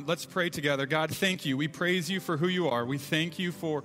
Let's pray together. God, thank you. We praise you for who you are. We thank you for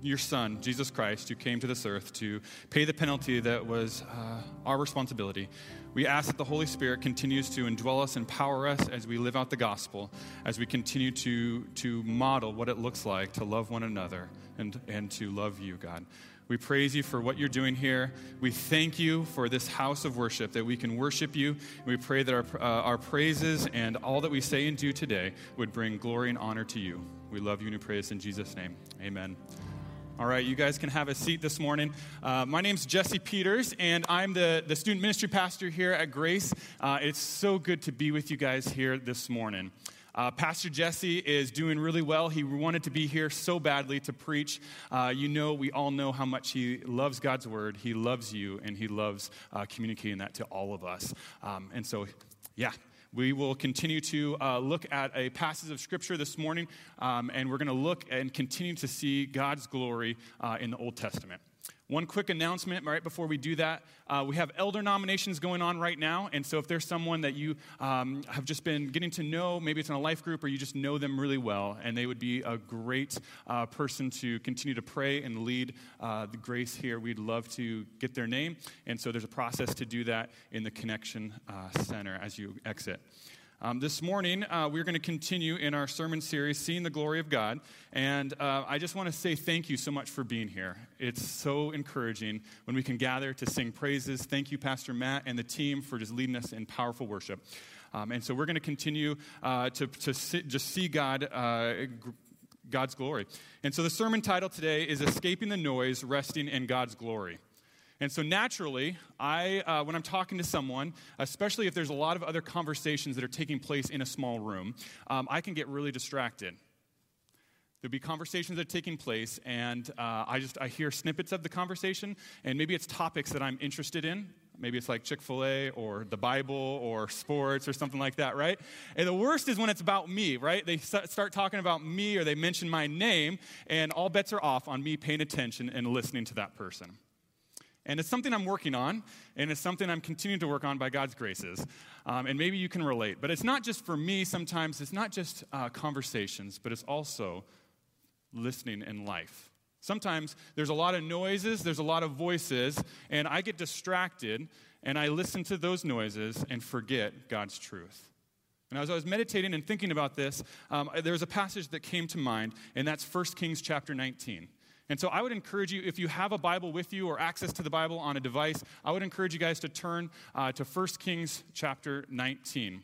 your Son, Jesus Christ, who came to this earth to pay the penalty that was uh, our responsibility. We ask that the Holy Spirit continues to indwell us, and empower us as we live out the gospel, as we continue to, to model what it looks like to love one another and, and to love you, God. We praise you for what you're doing here. We thank you for this house of worship, that we can worship you. We pray that our, uh, our praises and all that we say and do today would bring glory and honor to you. We love you and we praise in Jesus' name. Amen. All right, you guys can have a seat this morning. Uh, my name's Jesse Peters, and I'm the, the student ministry pastor here at Grace. Uh, it's so good to be with you guys here this morning. Uh, Pastor Jesse is doing really well. He wanted to be here so badly to preach. Uh, you know, we all know how much he loves God's word. He loves you, and he loves uh, communicating that to all of us. Um, and so, yeah. We will continue to uh, look at a passage of Scripture this morning, um, and we're going to look and continue to see God's glory uh, in the Old Testament. One quick announcement right before we do that. Uh, we have elder nominations going on right now. And so, if there's someone that you um, have just been getting to know, maybe it's in a life group or you just know them really well, and they would be a great uh, person to continue to pray and lead uh, the grace here, we'd love to get their name. And so, there's a process to do that in the Connection uh, Center as you exit. Um, this morning, uh, we're going to continue in our sermon series, Seeing the Glory of God. And uh, I just want to say thank you so much for being here. It's so encouraging when we can gather to sing praises. Thank you, Pastor Matt and the team, for just leading us in powerful worship. Um, and so we're going to continue uh, to, to see, just see God. Uh, God's glory. And so the sermon title today is Escaping the Noise, Resting in God's Glory. And so naturally, I, uh, when I'm talking to someone, especially if there's a lot of other conversations that are taking place in a small room, um, I can get really distracted. There'll be conversations that are taking place, and uh, I just I hear snippets of the conversation, and maybe it's topics that I'm interested in. Maybe it's like Chick fil A or the Bible or sports or something like that, right? And the worst is when it's about me, right? They start talking about me or they mention my name, and all bets are off on me paying attention and listening to that person. And it's something I'm working on, and it's something I'm continuing to work on by God's graces. Um, and maybe you can relate. But it's not just for me sometimes, it's not just uh, conversations, but it's also listening in life. Sometimes there's a lot of noises, there's a lot of voices, and I get distracted, and I listen to those noises and forget God's truth. And as I was meditating and thinking about this, um, there was a passage that came to mind, and that's 1 Kings chapter 19. And so I would encourage you, if you have a Bible with you or access to the Bible on a device, I would encourage you guys to turn uh, to 1 Kings chapter 19.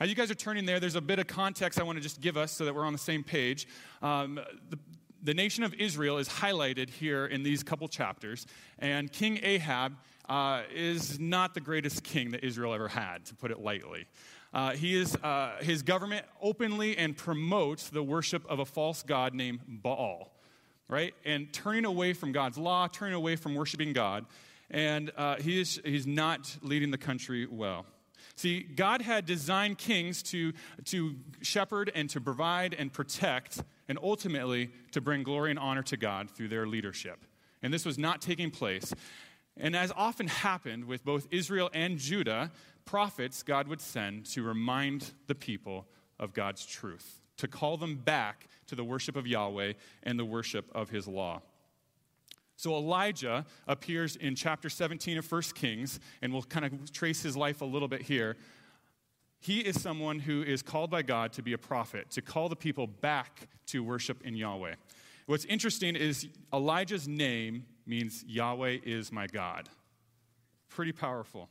As you guys are turning there, there's a bit of context I want to just give us so that we're on the same page. Um, the, the nation of Israel is highlighted here in these couple chapters, and King Ahab uh, is not the greatest king that Israel ever had, to put it lightly. Uh, he is, uh, his government openly and promotes the worship of a false god named Baal right? And turning away from God's law, turning away from worshiping God. And uh, he is, he's not leading the country well. See, God had designed kings to, to shepherd and to provide and protect, and ultimately to bring glory and honor to God through their leadership. And this was not taking place. And as often happened with both Israel and Judah, prophets God would send to remind the people of God's truth to call them back to the worship of Yahweh and the worship of his law. So Elijah appears in chapter 17 of 1 Kings, and we'll kind of trace his life a little bit here. He is someone who is called by God to be a prophet, to call the people back to worship in Yahweh. What's interesting is Elijah's name means Yahweh is my God. Pretty powerful.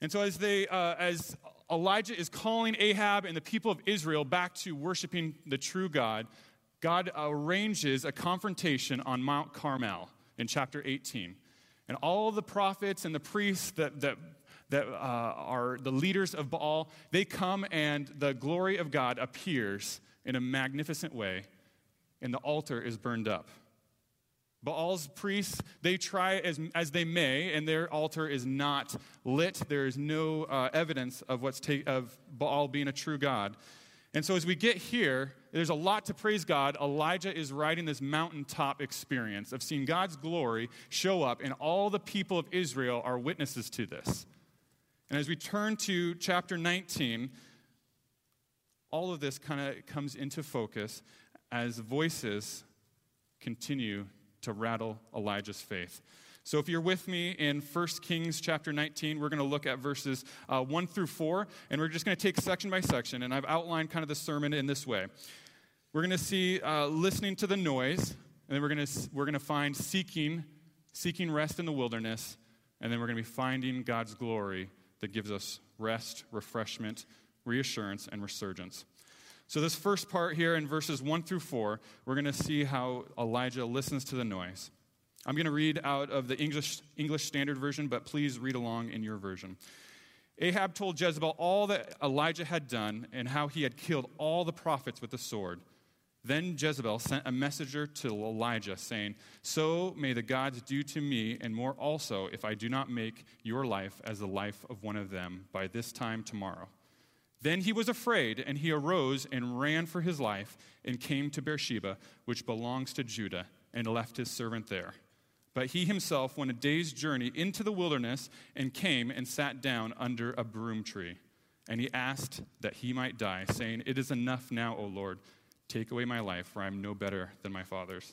And so as they, uh, as Elijah is calling Ahab and the people of Israel back to worshiping the true God, God arranges a confrontation on Mount Carmel in chapter 18. And all the prophets and the priests that, that, that uh, are the leaders of Baal, they come and the glory of God appears in a magnificent way, and the altar is burned up. Baal's priests, they try as, as they may, and their altar is not lit. There is no uh, evidence of, what's ta- of Baal being a true God. And so, as we get here, there's a lot to praise God. Elijah is riding this mountaintop experience of seeing God's glory show up, and all the people of Israel are witnesses to this. And as we turn to chapter 19, all of this kind of comes into focus as voices continue to rattle Elijah's faith. So if you're with me in 1 Kings chapter 19, we're going to look at verses uh, 1 through 4, and we're just going to take section by section. And I've outlined kind of the sermon in this way. We're going to see uh, listening to the noise, and then we're going to, we're going to find seeking, seeking rest in the wilderness, and then we're going to be finding God's glory that gives us rest, refreshment, reassurance, and resurgence. So, this first part here in verses 1 through 4, we're going to see how Elijah listens to the noise. I'm going to read out of the English, English Standard Version, but please read along in your version. Ahab told Jezebel all that Elijah had done and how he had killed all the prophets with the sword. Then Jezebel sent a messenger to Elijah, saying, So may the gods do to me, and more also, if I do not make your life as the life of one of them by this time tomorrow. Then he was afraid, and he arose and ran for his life, and came to Beersheba, which belongs to Judah, and left his servant there. But he himself went a day's journey into the wilderness, and came and sat down under a broom tree. And he asked that he might die, saying, It is enough now, O Lord Take away my life, for I am no better than my father's.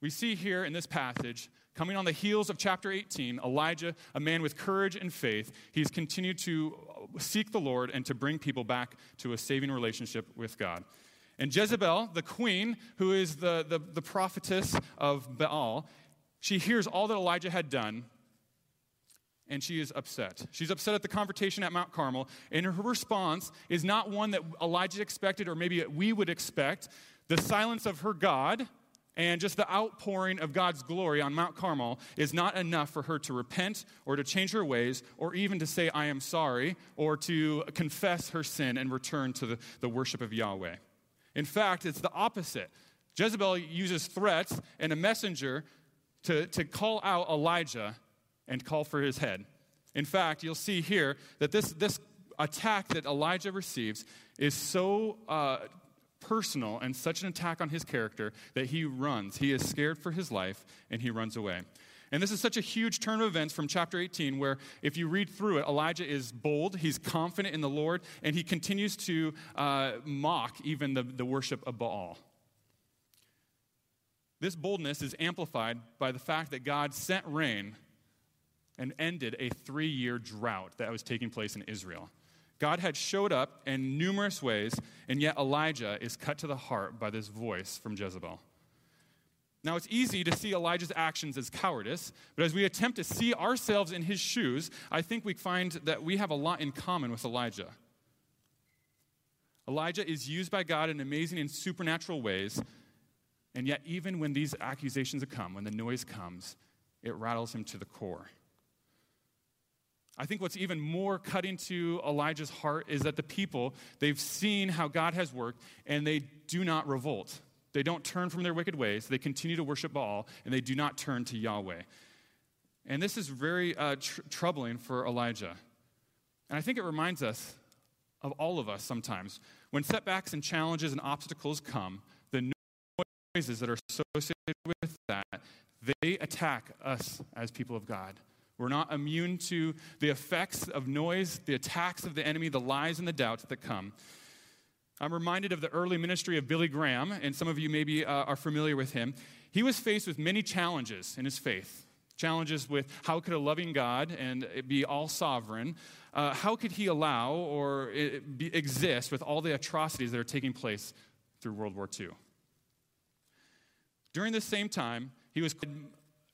We see here in this passage, coming on the heels of chapter 18, Elijah, a man with courage and faith, he's continued to seek the Lord and to bring people back to a saving relationship with God. And Jezebel, the queen, who is the, the, the prophetess of Baal, she hears all that Elijah had done and she is upset. She's upset at the confrontation at Mount Carmel, and her response is not one that Elijah expected or maybe we would expect. The silence of her God and just the outpouring of God's glory on Mount Carmel is not enough for her to repent or to change her ways or even to say, I am sorry, or to confess her sin and return to the, the worship of Yahweh. In fact, it's the opposite. Jezebel uses threats and a messenger to, to call out Elijah and call for his head. In fact, you'll see here that this, this attack that Elijah receives is so uh, personal and such an attack on his character that he runs. He is scared for his life and he runs away. And this is such a huge turn of events from chapter 18, where if you read through it, Elijah is bold, he's confident in the Lord, and he continues to uh, mock even the, the worship of Baal. This boldness is amplified by the fact that God sent rain and ended a three year drought that was taking place in Israel. God had showed up in numerous ways, and yet Elijah is cut to the heart by this voice from Jezebel. Now, it's easy to see Elijah's actions as cowardice, but as we attempt to see ourselves in his shoes, I think we find that we have a lot in common with Elijah. Elijah is used by God in amazing and supernatural ways, and yet, even when these accusations come, when the noise comes, it rattles him to the core. I think what's even more cutting to Elijah's heart is that the people, they've seen how God has worked and they do not revolt. They don't turn from their wicked ways. They continue to worship Baal and they do not turn to Yahweh. And this is very uh, tr- troubling for Elijah. And I think it reminds us of all of us sometimes. When setbacks and challenges and obstacles come, the noises that are associated with that, they attack us as people of God. We're not immune to the effects of noise, the attacks of the enemy, the lies and the doubts that come. I'm reminded of the early ministry of Billy Graham, and some of you maybe uh, are familiar with him. He was faced with many challenges in his faith. Challenges with how could a loving God and be all sovereign, uh, how could he allow or be, exist with all the atrocities that are taking place through World War II? During this same time, he was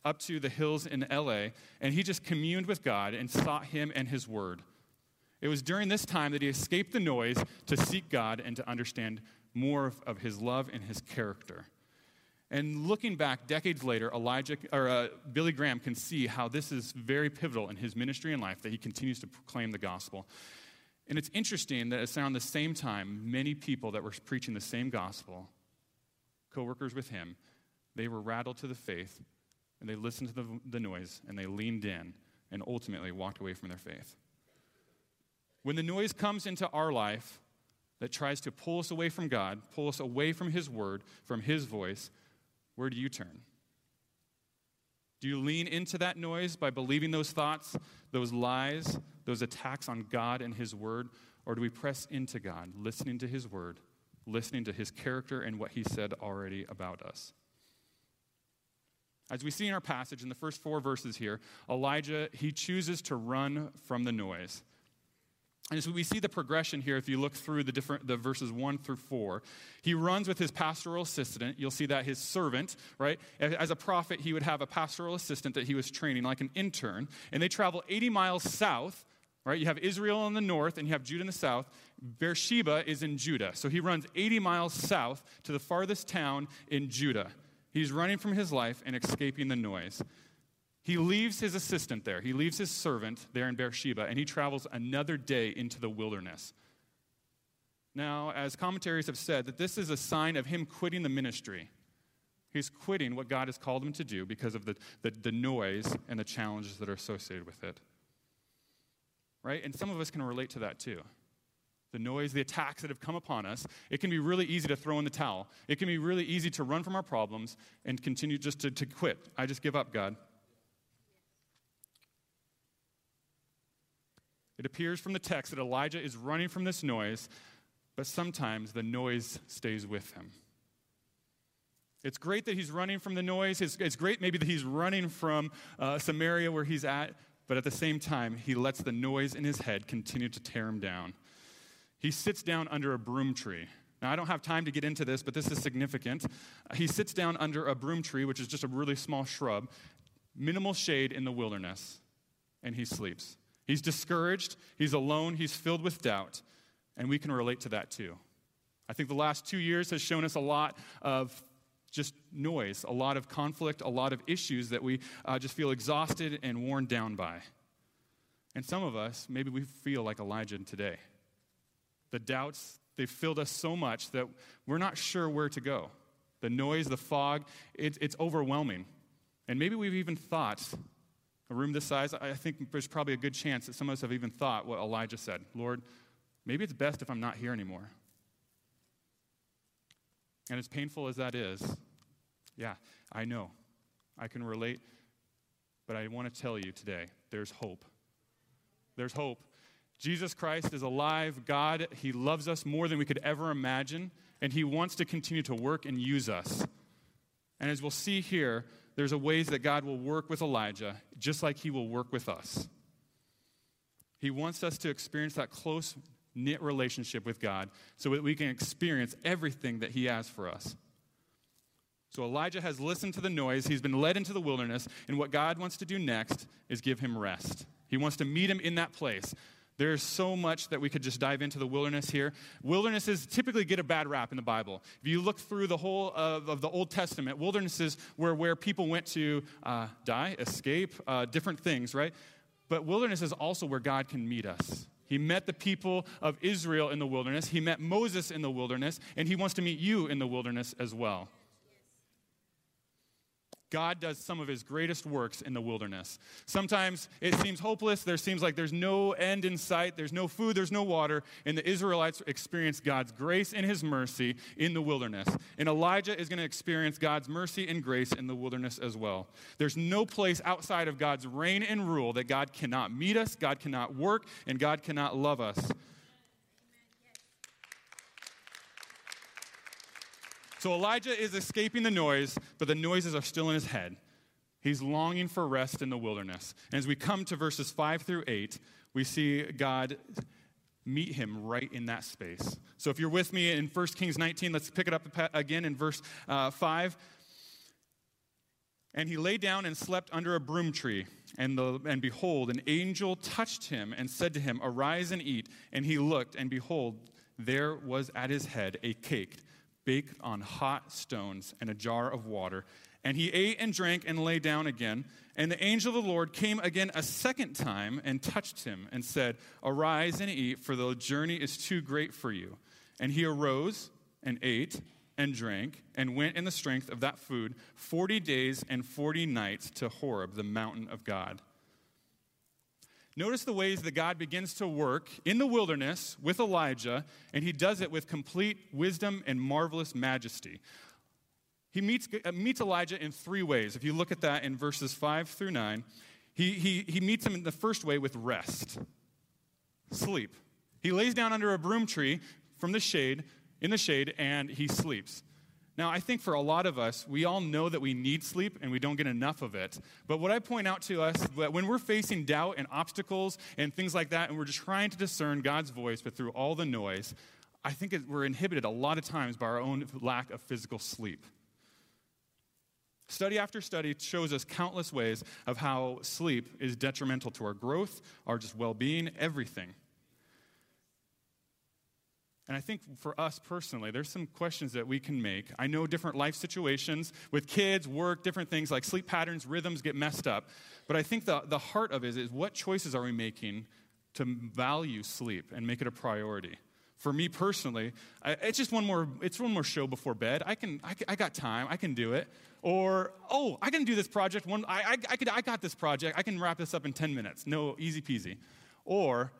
up to the hills in LA, and he just communed with God and sought Him and His Word. It was during this time that he escaped the noise to seek God and to understand more of, of His love and His character. And looking back decades later, Elijah or uh, Billy Graham can see how this is very pivotal in his ministry and life that he continues to proclaim the gospel. And it's interesting that it's around the same time, many people that were preaching the same gospel, co-workers with him, they were rattled to the faith and they listened to the, the noise and they leaned in and ultimately walked away from their faith. When the noise comes into our life that tries to pull us away from God, pull us away from His word, from His voice, where do you turn? Do you lean into that noise by believing those thoughts, those lies, those attacks on God and His word? Or do we press into God, listening to His word, listening to His character and what He said already about us? As we see in our passage in the first four verses here, Elijah, he chooses to run from the noise. And so we see the progression here if you look through the different the verses 1 through 4. He runs with his pastoral assistant. You'll see that his servant, right? As a prophet, he would have a pastoral assistant that he was training like an intern, and they travel 80 miles south, right? You have Israel in the north and you have Judah in the south. Beersheba is in Judah. So he runs 80 miles south to the farthest town in Judah. He's running from his life and escaping the noise. He leaves his assistant there. He leaves his servant there in Beersheba, and he travels another day into the wilderness. Now, as commentaries have said, that this is a sign of him quitting the ministry. He's quitting what God has called him to do because of the, the, the noise and the challenges that are associated with it. Right? And some of us can relate to that too the noise, the attacks that have come upon us, it can be really easy to throw in the towel. It can be really easy to run from our problems and continue just to, to quit. I just give up, God. It appears from the text that Elijah is running from this noise, but sometimes the noise stays with him. It's great that he's running from the noise. It's, it's great maybe that he's running from uh, Samaria where he's at, but at the same time, he lets the noise in his head continue to tear him down. He sits down under a broom tree. Now, I don't have time to get into this, but this is significant. He sits down under a broom tree, which is just a really small shrub, minimal shade in the wilderness, and he sleeps. He's discouraged, he's alone, he's filled with doubt, and we can relate to that too. I think the last two years has shown us a lot of just noise, a lot of conflict, a lot of issues that we uh, just feel exhausted and worn down by. And some of us, maybe we feel like Elijah today. The doubts, they've filled us so much that we're not sure where to go. The noise, the fog, it, it's overwhelming. And maybe we've even thought, a room this size, I think there's probably a good chance that some of us have even thought what Elijah said Lord, maybe it's best if I'm not here anymore. And as painful as that is, yeah, I know. I can relate. But I want to tell you today there's hope. There's hope. Jesus Christ is alive. God, He loves us more than we could ever imagine, and He wants to continue to work and use us. And as we'll see here, there's a ways that God will work with Elijah, just like He will work with us. He wants us to experience that close knit relationship with God so that we can experience everything that He has for us. So Elijah has listened to the noise, he's been led into the wilderness, and what God wants to do next is give him rest. He wants to meet him in that place. There's so much that we could just dive into the wilderness here. Wildernesses typically get a bad rap in the Bible. If you look through the whole of, of the Old Testament, wildernesses were where people went to uh, die, escape, uh, different things, right? But wilderness is also where God can meet us. He met the people of Israel in the wilderness, He met Moses in the wilderness, and He wants to meet you in the wilderness as well. God does some of his greatest works in the wilderness. Sometimes it seems hopeless. There seems like there's no end in sight. There's no food, there's no water. And the Israelites experience God's grace and his mercy in the wilderness. And Elijah is going to experience God's mercy and grace in the wilderness as well. There's no place outside of God's reign and rule that God cannot meet us, God cannot work, and God cannot love us. So Elijah is escaping the noise, but the noises are still in his head. He's longing for rest in the wilderness. And as we come to verses 5 through 8, we see God meet him right in that space. So if you're with me in 1 Kings 19, let's pick it up again in verse uh, 5. And he lay down and slept under a broom tree. And, the, and behold, an angel touched him and said to him, Arise and eat. And he looked, and behold, there was at his head a cake baked on hot stones and a jar of water. And he ate and drank and lay down again. And the angel of the Lord came again a second time and touched him and said, Arise and eat, for the journey is too great for you. And he arose and ate and drank and went in the strength of that food 40 days and 40 nights to Horeb, the mountain of God. Notice the ways that God begins to work in the wilderness with Elijah, and he does it with complete wisdom and marvelous majesty. He meets, uh, meets Elijah in three ways. If you look at that in verses 5 through 9, he, he, he meets him in the first way with rest, sleep. He lays down under a broom tree from the shade, in the shade, and he sleeps. Now, I think for a lot of us, we all know that we need sleep and we don't get enough of it. But what I point out to us that when we're facing doubt and obstacles and things like that, and we're just trying to discern God's voice, but through all the noise, I think we're inhibited a lot of times by our own lack of physical sleep. Study after study shows us countless ways of how sleep is detrimental to our growth, our just well being, everything. And I think for us personally, there's some questions that we can make. I know different life situations with kids, work, different things like sleep patterns, rhythms get messed up. But I think the, the heart of it is, what choices are we making to value sleep and make it a priority? For me personally, I, it's just one more, it's one more show before bed. I can, I, I got time, I can do it. Or, oh, I can do this project. One, I, I, I, could, I got this project. I can wrap this up in 10 minutes. No, easy peasy. Or,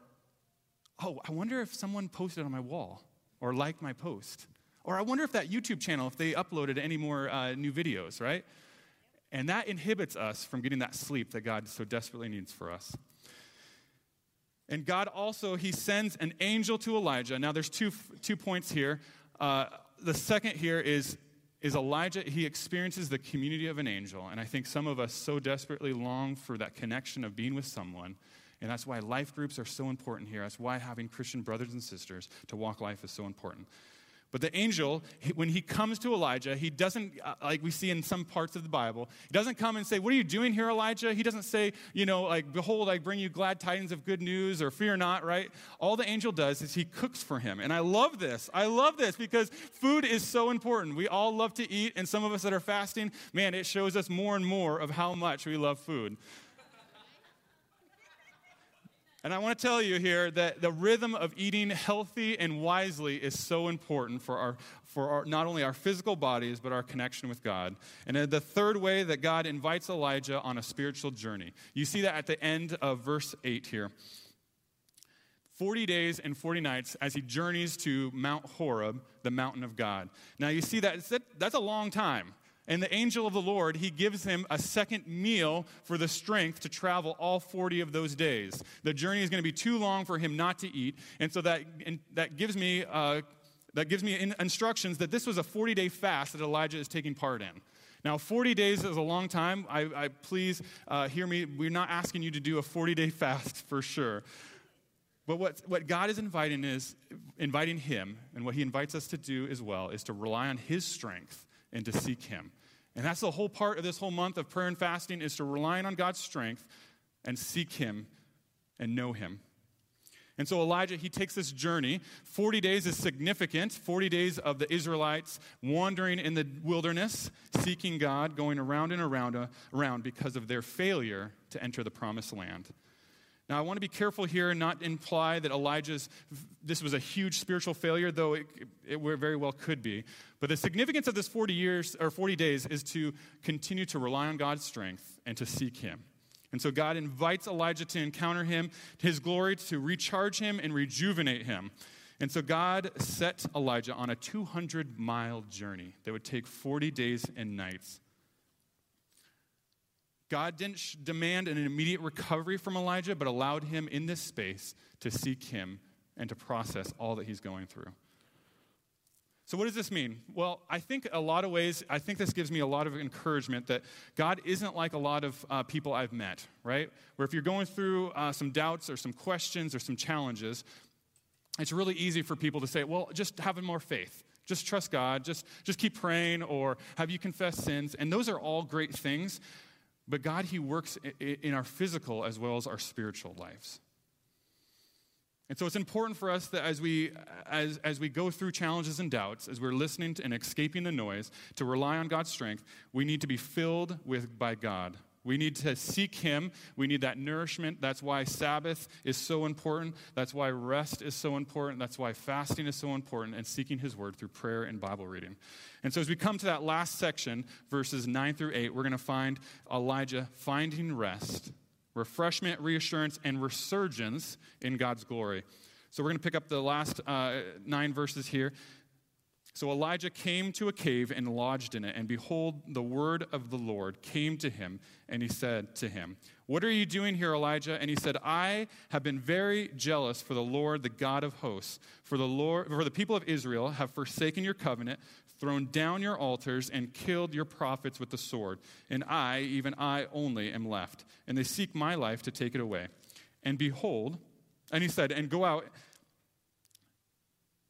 oh, I wonder if someone posted on my wall or liked my post. Or I wonder if that YouTube channel, if they uploaded any more uh, new videos, right? And that inhibits us from getting that sleep that God so desperately needs for us. And God also, He sends an angel to Elijah. Now, there's two, two points here. Uh, the second here is, is Elijah, he experiences the community of an angel. And I think some of us so desperately long for that connection of being with someone. And that's why life groups are so important here. That's why having Christian brothers and sisters to walk life is so important. But the angel, when he comes to Elijah, he doesn't, uh, like we see in some parts of the Bible, he doesn't come and say, What are you doing here, Elijah? He doesn't say, You know, like, Behold, I bring you glad tidings of good news or fear not, right? All the angel does is he cooks for him. And I love this. I love this because food is so important. We all love to eat, and some of us that are fasting, man, it shows us more and more of how much we love food. And I want to tell you here that the rhythm of eating healthy and wisely is so important for, our, for our, not only our physical bodies, but our connection with God. And the third way that God invites Elijah on a spiritual journey. You see that at the end of verse 8 here. 40 days and 40 nights as he journeys to Mount Horeb, the mountain of God. Now, you see that that's a long time. And the angel of the Lord, he gives him a second meal for the strength to travel all 40 of those days. The journey is going to be too long for him not to eat. And so that, and that gives me, uh, that gives me in, instructions that this was a 40 day fast that Elijah is taking part in. Now, 40 days is a long time. I, I please uh, hear me. We're not asking you to do a 40 day fast for sure. But what, what God is inviting is inviting him, and what he invites us to do as well, is to rely on his strength and to seek Him. And that's the whole part of this whole month of prayer and fasting is to rely on God's strength and seek Him and know Him. And so Elijah, he takes this journey. 40 days is significant. 40 days of the Israelites wandering in the wilderness, seeking God, going around and around, uh, around because of their failure to enter the promised land. Now, I want to be careful here and not imply that Elijah's, this was a huge spiritual failure, though it, it very well could be. But the significance of this 40 years, or 40 days, is to continue to rely on God's strength and to seek Him. And so God invites Elijah to encounter him, his glory to recharge him and rejuvenate him. And so God set Elijah on a 200 mile journey that would take 40 days and nights. God didn't sh- demand an immediate recovery from Elijah, but allowed him in this space to seek him and to process all that he's going through. So, what does this mean? Well, I think a lot of ways, I think this gives me a lot of encouragement that God isn't like a lot of uh, people I've met, right? Where if you're going through uh, some doubts or some questions or some challenges, it's really easy for people to say, well, just have more faith. Just trust God. Just, just keep praying or have you confessed sins. And those are all great things. But God, He works in our physical as well as our spiritual lives. And so it's important for us that as we, as, as we go through challenges and doubts, as we're listening to and escaping the noise, to rely on God's strength, we need to be filled with by God. We need to seek Him. We need that nourishment. That's why Sabbath is so important. That's why rest is so important. That's why fasting is so important and seeking His Word through prayer and Bible reading. And so, as we come to that last section, verses 9 through 8, we're going to find Elijah finding rest, refreshment, reassurance, and resurgence in God's glory. So, we're going to pick up the last uh, nine verses here. So Elijah came to a cave and lodged in it, and behold, the word of the Lord came to him, and he said to him, What are you doing here, Elijah? And he said, I have been very jealous for the Lord, the God of hosts, for the Lord, for the people of Israel have forsaken your covenant, thrown down your altars, and killed your prophets with the sword. And I, even I only, am left, and they seek my life to take it away. And behold, and he said, And go out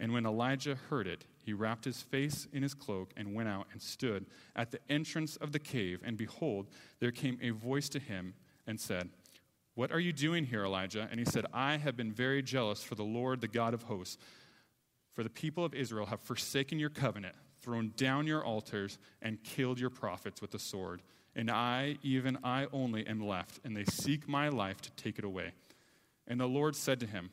And when Elijah heard it, he wrapped his face in his cloak and went out and stood at the entrance of the cave. And behold, there came a voice to him and said, What are you doing here, Elijah? And he said, I have been very jealous for the Lord, the God of hosts. For the people of Israel have forsaken your covenant, thrown down your altars, and killed your prophets with the sword. And I, even I only, am left, and they seek my life to take it away. And the Lord said to him,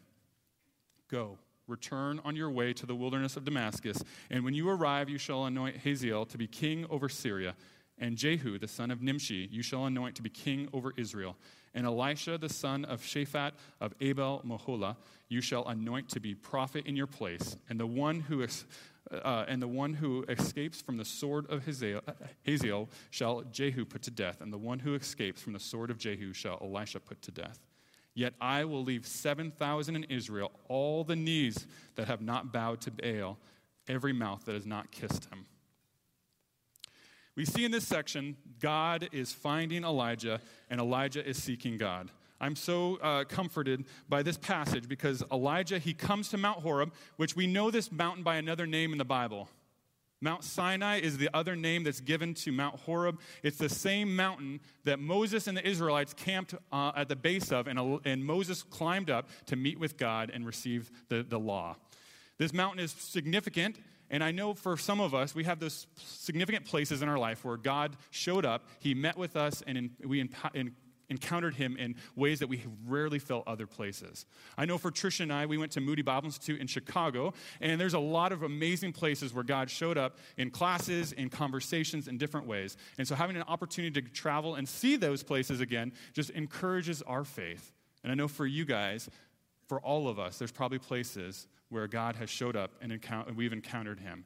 Go Return on your way to the wilderness of Damascus, and when you arrive, you shall anoint Hazael to be king over Syria, and Jehu, the son of Nimshi, you shall anoint to be king over Israel. And Elisha, the son of Shaphat of Abel Meholah, you shall anoint to be prophet in your place. And the one who, uh, and the one who escapes from the sword of Hazael, Hazael shall Jehu put to death, and the one who escapes from the sword of Jehu shall Elisha put to death. Yet I will leave 7,000 in Israel, all the knees that have not bowed to Baal, every mouth that has not kissed him. We see in this section, God is finding Elijah, and Elijah is seeking God. I'm so uh, comforted by this passage because Elijah, he comes to Mount Horeb, which we know this mountain by another name in the Bible. Mount Sinai is the other name that's given to Mount Horeb. It's the same mountain that Moses and the Israelites camped uh, at the base of, and, and Moses climbed up to meet with God and receive the, the law. This mountain is significant, and I know for some of us, we have those significant places in our life where God showed up, He met with us, and in, we in, in, encountered him in ways that we rarely felt other places. I know for Trisha and I, we went to Moody Bible Institute in Chicago, and there's a lot of amazing places where God showed up in classes, in conversations, in different ways. And so having an opportunity to travel and see those places again just encourages our faith. And I know for you guys, for all of us, there's probably places where God has showed up and encounter- we've encountered him.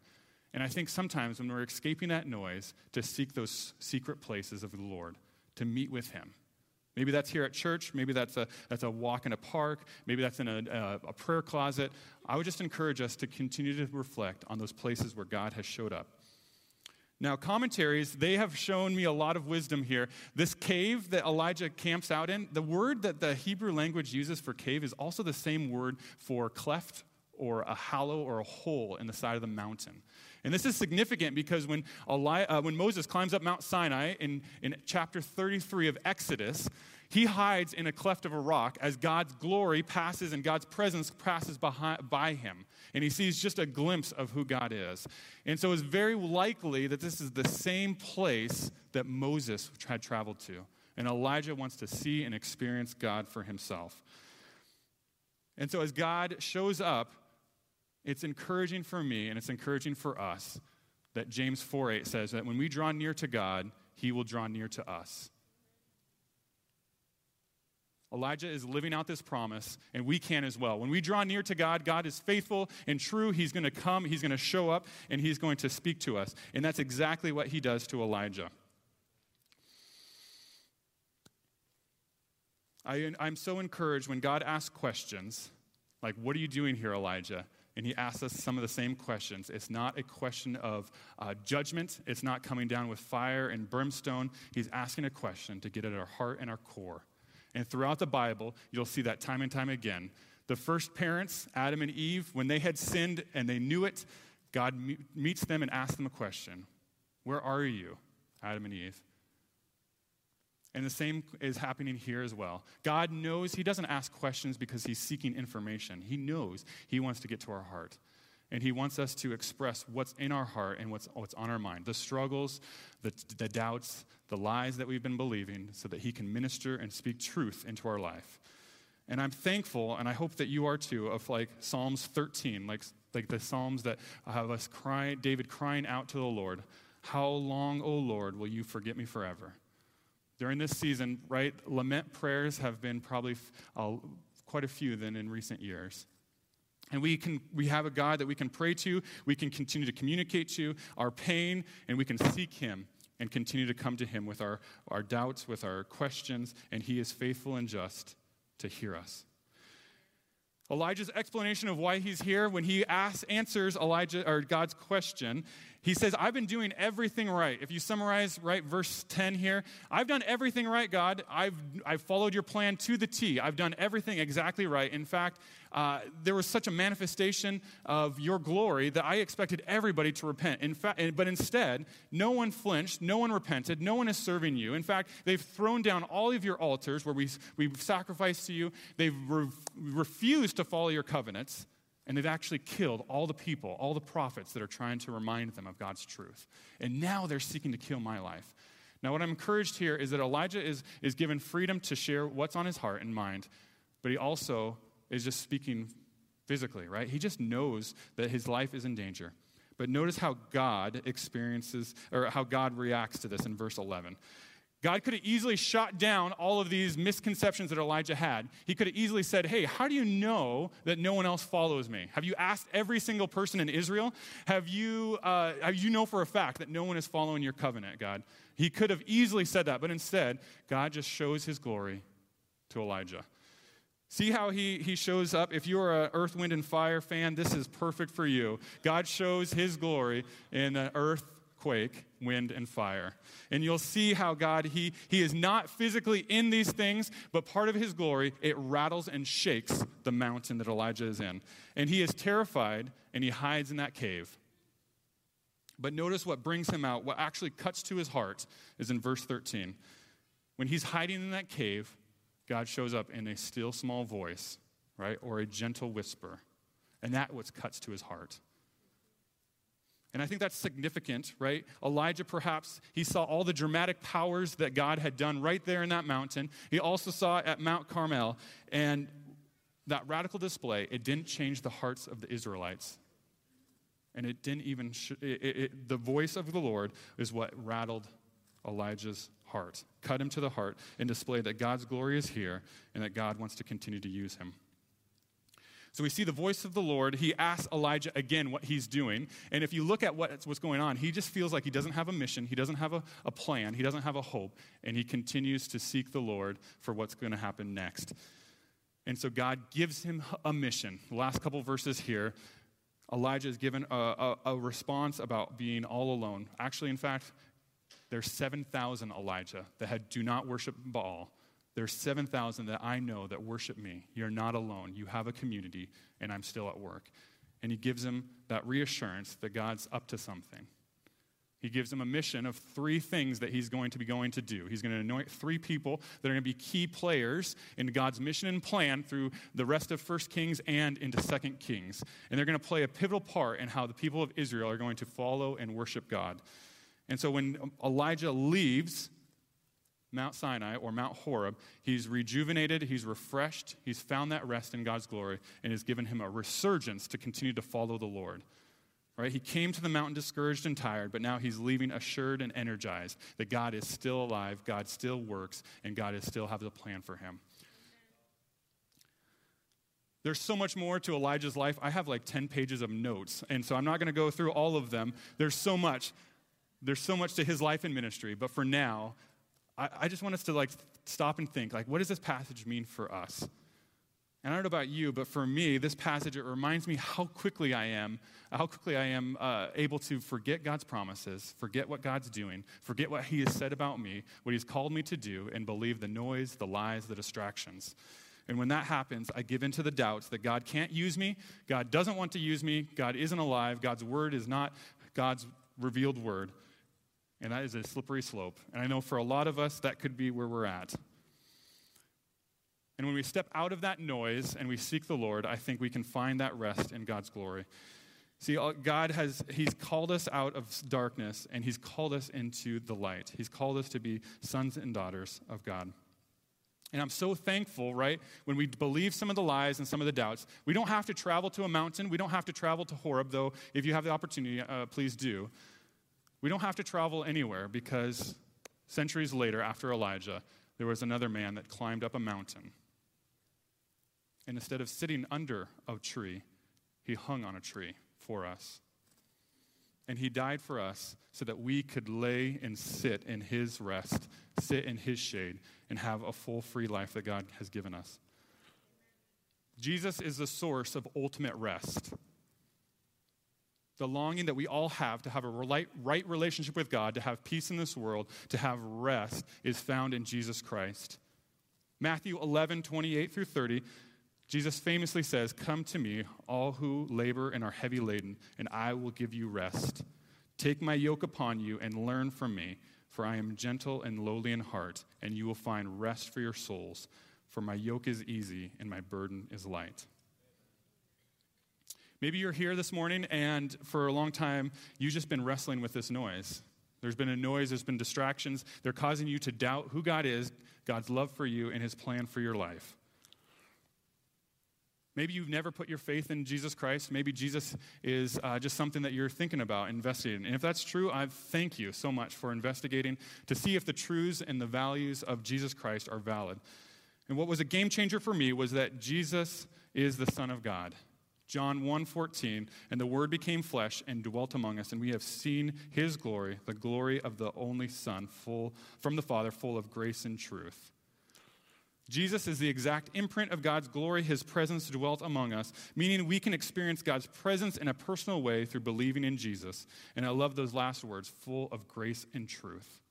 And I think sometimes when we're escaping that noise, to seek those secret places of the Lord, to meet with him. Maybe that's here at church. Maybe that's a, that's a walk in a park. Maybe that's in a, a, a prayer closet. I would just encourage us to continue to reflect on those places where God has showed up. Now, commentaries, they have shown me a lot of wisdom here. This cave that Elijah camps out in, the word that the Hebrew language uses for cave is also the same word for cleft or a hollow or a hole in the side of the mountain. And this is significant because when, Eli- uh, when Moses climbs up Mount Sinai in, in chapter 33 of Exodus, he hides in a cleft of a rock as God's glory passes and God's presence passes behind, by him. And he sees just a glimpse of who God is. And so it's very likely that this is the same place that Moses had traveled to. And Elijah wants to see and experience God for himself. And so as God shows up, it's encouraging for me and it's encouraging for us that James 4 8 says that when we draw near to God, he will draw near to us. Elijah is living out this promise, and we can as well. When we draw near to God, God is faithful and true. He's going to come, He's going to show up, and He's going to speak to us. And that's exactly what He does to Elijah. I, am so encouraged when God asks questions like, What are you doing here, Elijah? And he asks us some of the same questions. It's not a question of uh, judgment, it's not coming down with fire and brimstone. He's asking a question to get at our heart and our core. And throughout the Bible, you'll see that time and time again. The first parents, Adam and Eve, when they had sinned and they knew it, God meets them and asks them a question Where are you, Adam and Eve? And the same is happening here as well. God knows, He doesn't ask questions because He's seeking information. He knows He wants to get to our heart. And he wants us to express what's in our heart and what's, what's on our mind the struggles, the, the doubts, the lies that we've been believing, so that he can minister and speak truth into our life. And I'm thankful, and I hope that you are too, of like Psalms 13, like, like the Psalms that have us crying, David crying out to the Lord, How long, O Lord, will you forget me forever? During this season, right, lament prayers have been probably uh, quite a few than in recent years. And we, can, we have a God that we can pray to, we can continue to communicate to our pain, and we can seek Him and continue to come to Him with our, our doubts, with our questions, and He is faithful and just to hear us. Elijah's explanation of why he's here, when he asks, answers Elijah or God's question, he says, I've been doing everything right. If you summarize right verse 10 here, I've done everything right, God. I've, I've followed your plan to the T. I've done everything exactly right. In fact, uh, there was such a manifestation of your glory that I expected everybody to repent. In fact, but instead, no one flinched, no one repented, no one is serving you. In fact, they've thrown down all of your altars where we, we've sacrificed to you. They've re- refused to follow your covenants. And they've actually killed all the people, all the prophets that are trying to remind them of God's truth. And now they're seeking to kill my life. Now, what I'm encouraged here is that Elijah is, is given freedom to share what's on his heart and mind, but he also is just speaking physically, right? He just knows that his life is in danger. But notice how God experiences, or how God reacts to this in verse 11. God could have easily shot down all of these misconceptions that Elijah had. He could have easily said, Hey, how do you know that no one else follows me? Have you asked every single person in Israel? Have you, uh, have you know for a fact that no one is following your covenant, God? He could have easily said that, but instead, God just shows his glory to Elijah. See how he, he shows up? If you're an earth, wind, and fire fan, this is perfect for you. God shows his glory in the earth, quake, wind, and fire. And you'll see how God, he, he is not physically in these things, but part of his glory, it rattles and shakes the mountain that Elijah is in. And he is terrified and he hides in that cave. But notice what brings him out, what actually cuts to his heart, is in verse 13. When he's hiding in that cave, God shows up in a still small voice, right? Or a gentle whisper. And that what cuts to his heart. And I think that's significant, right? Elijah, perhaps, he saw all the dramatic powers that God had done right there in that mountain. He also saw at Mount Carmel. And that radical display, it didn't change the hearts of the Israelites. And it didn't even, sh- it, it, the voice of the Lord is what rattled Elijah's heart, cut him to the heart, and display that God's glory is here and that God wants to continue to use him. So we see the voice of the Lord. He asks Elijah again what he's doing. And if you look at what's, what's going on, he just feels like he doesn't have a mission, he doesn't have a, a plan, he doesn't have a hope, and he continues to seek the Lord for what's going to happen next. And so God gives him a mission. The last couple verses here, Elijah is given a, a, a response about being all alone. Actually, in fact, there's 7,000 Elijah that had, do not worship Baal there's 7,000 that I know that worship me. You're not alone. You have a community, and I'm still at work. And he gives him that reassurance that God's up to something. He gives him a mission of three things that he's going to be going to do. He's going to anoint three people that are going to be key players in God's mission and plan through the rest of First Kings and into Second Kings. And they're going to play a pivotal part in how the people of Israel are going to follow and worship God. And so when Elijah leaves Mount Sinai or Mount Horeb, he's rejuvenated, he's refreshed, he's found that rest in God's glory, and has given him a resurgence to continue to follow the Lord. Right? He came to the mountain discouraged and tired, but now he's leaving assured and energized that God is still alive, God still works, and God is still has a plan for him. There's so much more to Elijah's life. I have like 10 pages of notes, and so I'm not going to go through all of them. There's so much. There's so much to his life and ministry, but for now, I, I just want us to like stop and think, like, what does this passage mean for us? And I don't know about you, but for me, this passage, it reminds me how quickly I am, how quickly I am uh, able to forget God's promises, forget what God's doing, forget what He has said about me, what He's called me to do, and believe the noise, the lies, the distractions. And when that happens, I give in to the doubts that God can't use me, God doesn't want to use me, God isn't alive, God's word is not God's revealed word. And that is a slippery slope. And I know for a lot of us, that could be where we're at. And when we step out of that noise and we seek the Lord, I think we can find that rest in God's glory. See, uh, God has, He's called us out of darkness and He's called us into the light. He's called us to be sons and daughters of God. And I'm so thankful, right, when we believe some of the lies and some of the doubts. We don't have to travel to a mountain. We don't have to travel to Horeb, though, if you have the opportunity, uh, please do. We don't have to travel anywhere because centuries later, after Elijah, there was another man that climbed up a mountain. And instead of sitting under a tree, he hung on a tree for us. And he died for us so that we could lay and sit in his rest, sit in his shade, and have a full, free life that God has given us. Jesus is the source of ultimate rest. The longing that we all have to have a right, relationship with God, to have peace in this world, to have rest, is found in Jesus Christ. Matthew 11, 28 through 30 Jesus famously says, Come to me, all who labor and are heavy laden, and I will give you rest. Take my yoke upon you and learn from me, for I am gentle and lowly in heart, and you will find rest for your souls. For my yoke is easy and my burden is light. Maybe you're here this morning, and for a long time, you've just been wrestling with this noise. There's been a noise, there's been distractions. They're causing you to doubt who God is, God's love for you, and his plan for your life. Maybe you've never put your faith in Jesus Christ. Maybe Jesus is uh, just something that you're thinking about investigating. And if that's true, I thank you so much for investigating to see if the truths and the values of Jesus Christ are valid. And what was a game changer for me was that Jesus is the Son of God. John 1:14 and the word became flesh and dwelt among us and we have seen his glory the glory of the only son full from the father full of grace and truth Jesus is the exact imprint of God's glory. His presence dwelt among us, meaning we can experience God's presence in a personal way through believing in Jesus. And I love those last words full of grace and truth.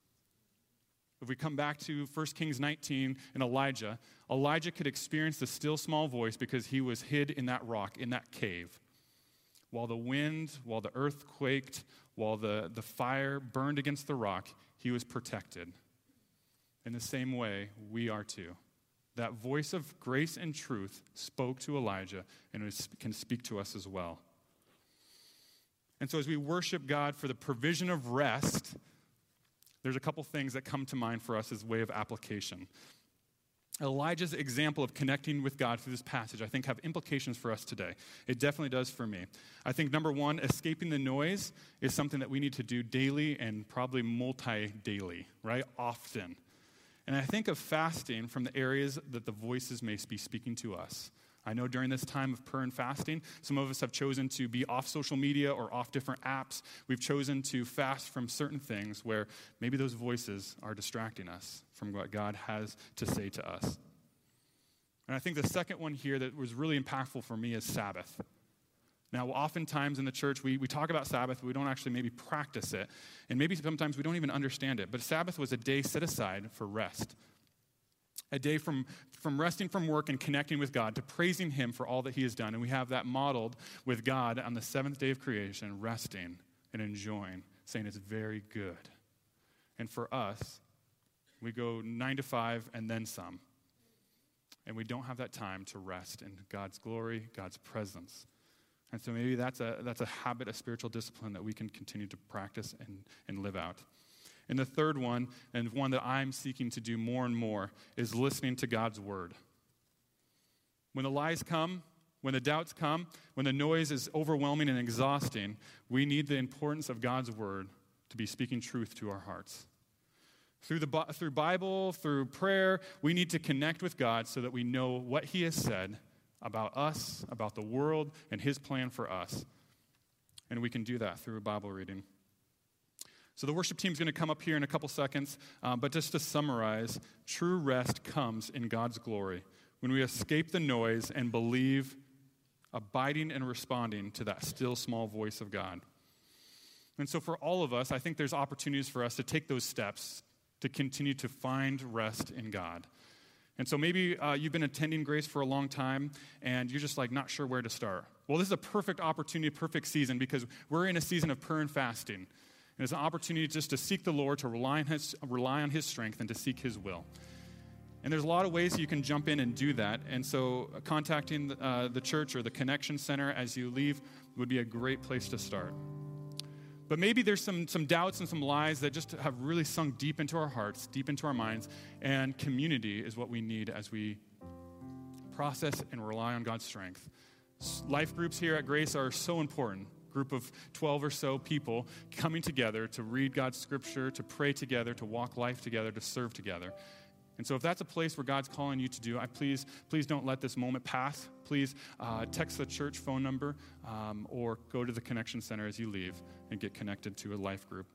If we come back to 1 Kings 19 and Elijah, Elijah could experience the still small voice because he was hid in that rock, in that cave. While the wind, while the earth quaked, while the, the fire burned against the rock, he was protected. In the same way, we are too that voice of grace and truth spoke to Elijah and can speak to us as well. And so, as we worship God for the provision of rest, there's a couple things that come to mind for us as way of application. Elijah's example of connecting with God through this passage, I think, have implications for us today. It definitely does for me. I think, number one, escaping the noise is something that we need to do daily and probably multi daily, right? Often. And I think of fasting from the areas that the voices may be speaking to us. I know during this time of prayer and fasting, some of us have chosen to be off social media or off different apps. We've chosen to fast from certain things where maybe those voices are distracting us from what God has to say to us. And I think the second one here that was really impactful for me is Sabbath. Now, oftentimes in the church, we, we talk about Sabbath, but we don't actually maybe practice it. And maybe sometimes we don't even understand it. But Sabbath was a day set aside for rest, a day from, from resting from work and connecting with God to praising Him for all that He has done. And we have that modeled with God on the seventh day of creation, resting and enjoying, saying it's very good. And for us, we go nine to five and then some. And we don't have that time to rest in God's glory, God's presence. And so maybe that's a, that's a habit, a spiritual discipline that we can continue to practice and, and live out. And the third one, and one that I'm seeking to do more and more, is listening to God's word. When the lies come, when the doubts come, when the noise is overwhelming and exhausting, we need the importance of God's word to be speaking truth to our hearts. Through, the, through Bible, through prayer, we need to connect with God so that we know what He has said about us, about the world, and His plan for us. And we can do that through Bible reading. So the worship team is going to come up here in a couple seconds, um, but just to summarize, true rest comes in God's glory when we escape the noise and believe, abiding and responding to that still small voice of God. And so for all of us, I think there's opportunities for us to take those steps to continue to find rest in God. And so maybe uh, you've been attending Grace for a long time and you're just like not sure where to start. Well, this is a perfect opportunity, perfect season because we're in a season of prayer and fasting. And it's an opportunity just to seek the Lord, to rely on his, rely on his strength, and to seek his will. And there's a lot of ways you can jump in and do that. And so, uh, contacting the, uh, the church or the Connection Center as you leave would be a great place to start. But maybe there's some, some doubts and some lies that just have really sunk deep into our hearts, deep into our minds, and community is what we need as we process and rely on God's strength. Life groups here at Grace are so important. Group of 12 or so people coming together to read God's scripture, to pray together, to walk life together, to serve together. And so, if that's a place where God's calling you to do, I please, please don't let this moment pass. Please uh, text the church phone number um, or go to the connection center as you leave and get connected to a life group.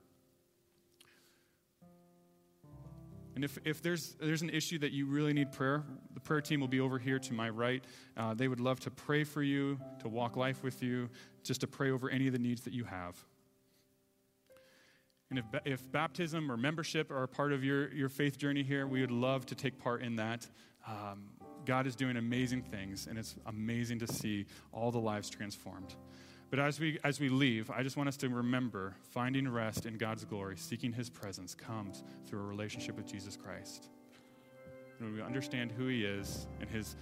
And if, if there's, there's an issue that you really need prayer, the prayer team will be over here to my right. Uh, they would love to pray for you, to walk life with you, just to pray over any of the needs that you have. And if, if baptism or membership are a part of your, your faith journey here, we would love to take part in that. Um, God is doing amazing things, and it's amazing to see all the lives transformed. But as we, as we leave, I just want us to remember finding rest in God's glory, seeking His presence, comes through a relationship with Jesus Christ. And when we understand who He is and His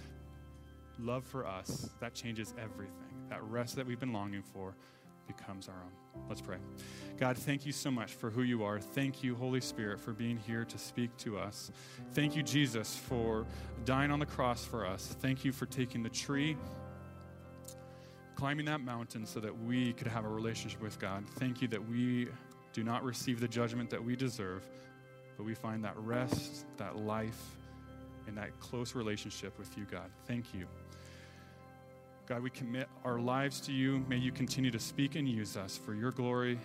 love for us, that changes everything. That rest that we've been longing for becomes our own. Let's pray. God, thank you so much for who you are. Thank you, Holy Spirit, for being here to speak to us. Thank you, Jesus, for dying on the cross for us. Thank you for taking the tree, climbing that mountain so that we could have a relationship with God. Thank you that we do not receive the judgment that we deserve, but we find that rest, that life, and that close relationship with you, God. Thank you. God, we commit our lives to you. May you continue to speak and use us for your glory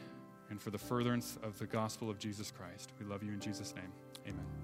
and for the furtherance of the gospel of Jesus Christ. We love you in Jesus' name. Amen.